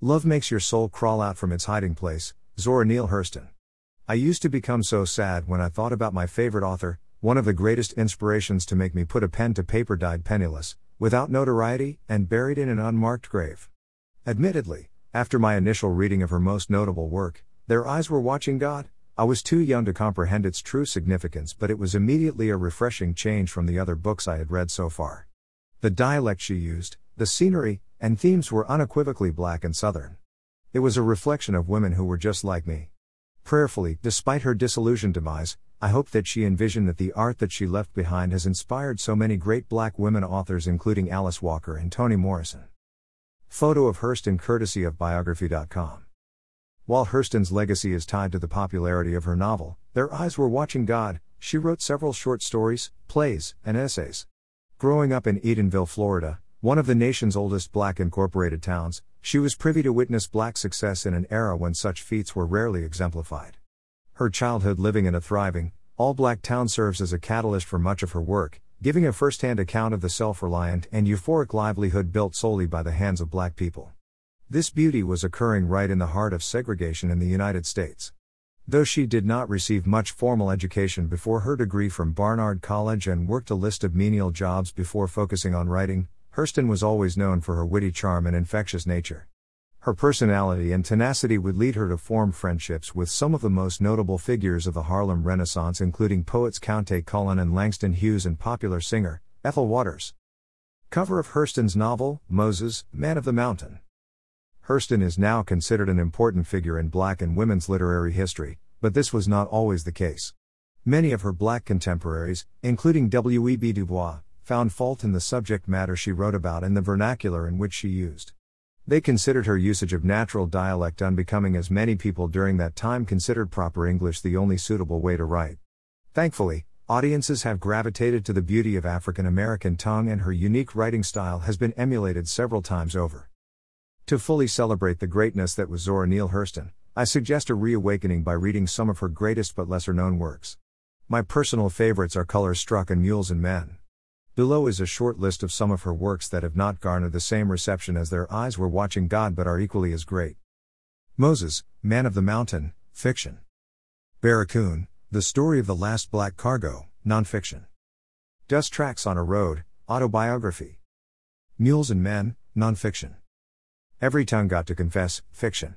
Love makes your soul crawl out from its hiding place, Zora Neale Hurston. I used to become so sad when I thought about my favorite author, one of the greatest inspirations to make me put a pen to paper died penniless, without notoriety, and buried in an unmarked grave. Admittedly, after my initial reading of her most notable work, Their Eyes Were Watching God, I was too young to comprehend its true significance, but it was immediately a refreshing change from the other books I had read so far. The dialect she used, the scenery, and themes were unequivocally black and southern. It was a reflection of women who were just like me. Prayerfully, despite her disillusioned demise, I hope that she envisioned that the art that she left behind has inspired so many great black women authors, including Alice Walker and Toni Morrison. Photo of Hurston courtesy of biography.com. While Hurston's legacy is tied to the popularity of her novel, Their Eyes Were Watching God, she wrote several short stories, plays, and essays. Growing up in Eatonville, Florida, one of the nation's oldest black incorporated towns, she was privy to witness black success in an era when such feats were rarely exemplified. Her childhood living in a thriving, all black town serves as a catalyst for much of her work, giving a first hand account of the self reliant and euphoric livelihood built solely by the hands of black people. This beauty was occurring right in the heart of segregation in the United States. Though she did not receive much formal education before her degree from Barnard College and worked a list of menial jobs before focusing on writing, Hurston was always known for her witty charm and infectious nature. Her personality and tenacity would lead her to form friendships with some of the most notable figures of the Harlem Renaissance, including poets Countee Cullen and Langston Hughes and popular singer, Ethel Waters. Cover of Hurston's novel, Moses, Man of the Mountain. Hurston is now considered an important figure in black and women's literary history, but this was not always the case. Many of her black contemporaries, including W.E.B. Du Bois, found fault in the subject matter she wrote about and the vernacular in which she used. They considered her usage of natural dialect unbecoming, as many people during that time considered proper English the only suitable way to write. Thankfully, audiences have gravitated to the beauty of African American tongue, and her unique writing style has been emulated several times over. To fully celebrate the greatness that was Zora Neale Hurston, I suggest a reawakening by reading some of her greatest but lesser known works. My personal favorites are Colors Struck and Mules and Men. Below is a short list of some of her works that have not garnered the same reception as Their Eyes Were Watching God but are equally as great. Moses, Man of the Mountain, fiction. Barracoon, The Story of the Last Black Cargo, nonfiction. Dust Tracks on a Road, autobiography. Mules and Men, nonfiction. Every Tongue Got to Confess, fiction.